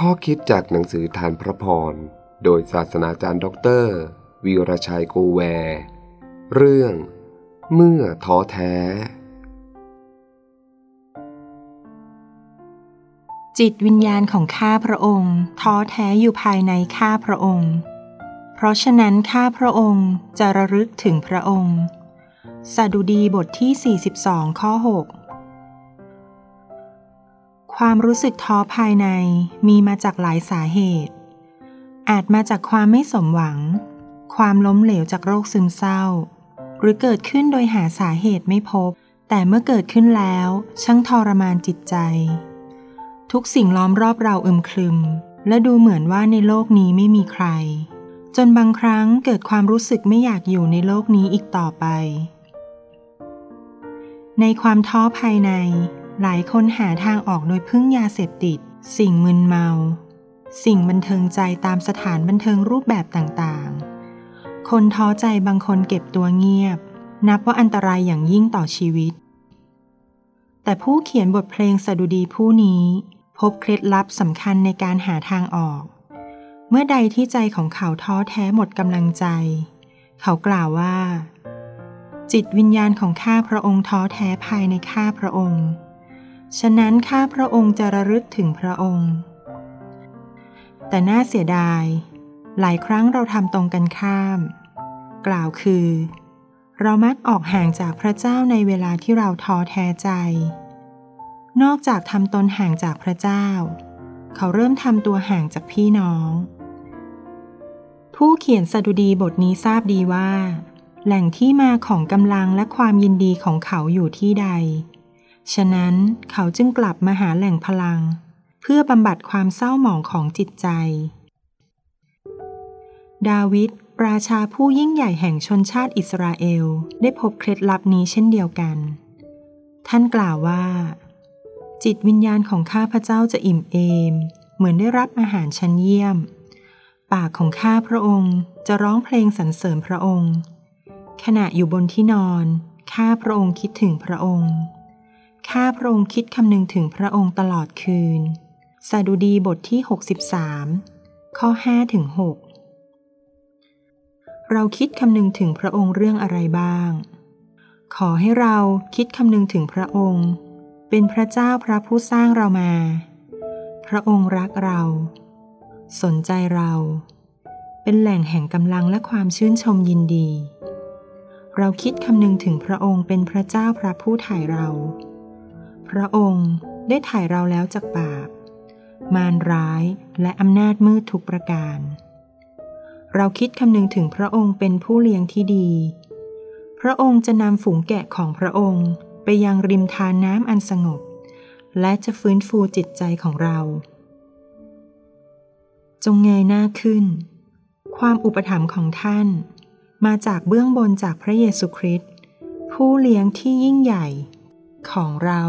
ข้อคิดจากหนังสือทานพระพร โดยศาสนาจารย์ด็อกเตอร์ วีรชัยโกแว เรื่อง เมื่อท้อแท้ จิตวิญญาณของข้าพระองค์ ท้อแท้อยู่ภายในข้าพระองค์ เพราะฉะนั้นข้าพระองค์จะระลึกถึงพระองค์สดุดีบทที่ 42 ข้อ 6 ความรู้สึกท้อภายในมีมาจากหลายสาเหตุ อาจมาจากความไม่สมหวัง ความล้มเหลวจากโรคซึมเศร้า หรือเกิดขึ้นโดยหาสาเหตุไม่พบ แต่เมื่อเกิดขึ้นแล้วช่างทรมานจิตใจ ทุกสิ่งล้อมรอบเราอึมครึม และดูเหมือนว่าในโลกนี้ไม่มีใคร จนบางครั้งเกิดความรู้สึกไม่อยากอยู่ในโลกนี้อีกต่อไปในความท้อภายใน หลายคนหาทางออกโดยพึ่งยาเสพติด สิ่งมึนเมา สิ่งบันเทิงใจตามสถานบันเทิงรูปแบบต่างๆ คนท้อใจบางคนเก็บตัวเงียบ นับว่าอันตรายอย่างยิ่งต่อชีวิต แต่ผู้เขียนบทเพลงสดุดีผู้นี้ พบเคล็ดลับสำคัญในการหาทางออก เมื่อใดที่ใจของเขาท้อแท้หมดกำลังใจ เขากล่าวว่า จิตวิญญาณของข้าพระองค์ท้อแท้ภายในข้าพระองค์ ฉะนั้นข้าพระองค์จะระลึกถึงพระองค์ แต่น่าเสียดาย หลายครั้งเราทำตรงกันข้าม กล่าวคือ เรามักออกห่างจากพระเจ้าในเวลาที่เราท้อแท้ใจ นอกจากทำตนห่างจากพระเจ้า เขาเริ่มทำตัวห่างจากพี่น้อง ผู้เขียนสดุดีบทนี้ทราบดีว่า แหล่งที่มาของกำลังและความยินดีของเขาอยู่ที่ใด ฉะนั้นเขาจึงกลับมาหาแหล่งพลัง เพื่อบำบัดความเศร้าหมองของจิตใจ ดาวิดราชาผู้ยิ่งใหญ่แห่งชนชาติอิสราเอลได้พบเคล็ดลับนี้เช่นเดียวกัน ท่านกล่าวว่า จิตวิญญาณของข้าพระเจ้าจะอิ่มเอม เหมือนได้รับอาหารชั้นเยี่ยม ปากของข้าพระองค์จะร้องเพลงสรรเสริญพระองค์ ขณะอยู่บนที่นอน ข้าพระองค์คิดถึงพระองค์ ข้าพระองค์คิดคำนึงถึงพระองค์ตลอดคืน สดุดีบทที่ 63 ข้อ5ถึง6เราคิดคำนึงถึงพระองค์เรื่องอะไรบ้าง ขอให้เราคิดคำนึงถึงพระองค์ เป็นพระเจ้าพระผู้สร้างเรามา พระองค์รักเรา สนใจเรา เป็นแหล่งแห่งกำลังและความชื่นชมยินดีเราคิดคำนึงถึงพระองค์เป็นพระเจ้าพระผู้ถ่ายเรา พระองค์ได้ถ่ายเราแล้วจากบาป มารร้ายและอำนาจมืดทุกประการ เราคิดคำนึงถึงพระองค์เป็นผู้เลี้ยงที่ดี พระองค์จะนำฝูงแกะของพระองค์ไปยังริมทานน้ำอันสงบ และจะฟื้นฟูจิตใจของเรา จงเงยหน้าขึ้น ความอุปถัมภ์ของท่าน มาจากเบื้องบนจากพระเยซูคริสต์ผู้เลี้ยงที่ยิ่งใหญ่ ของเรา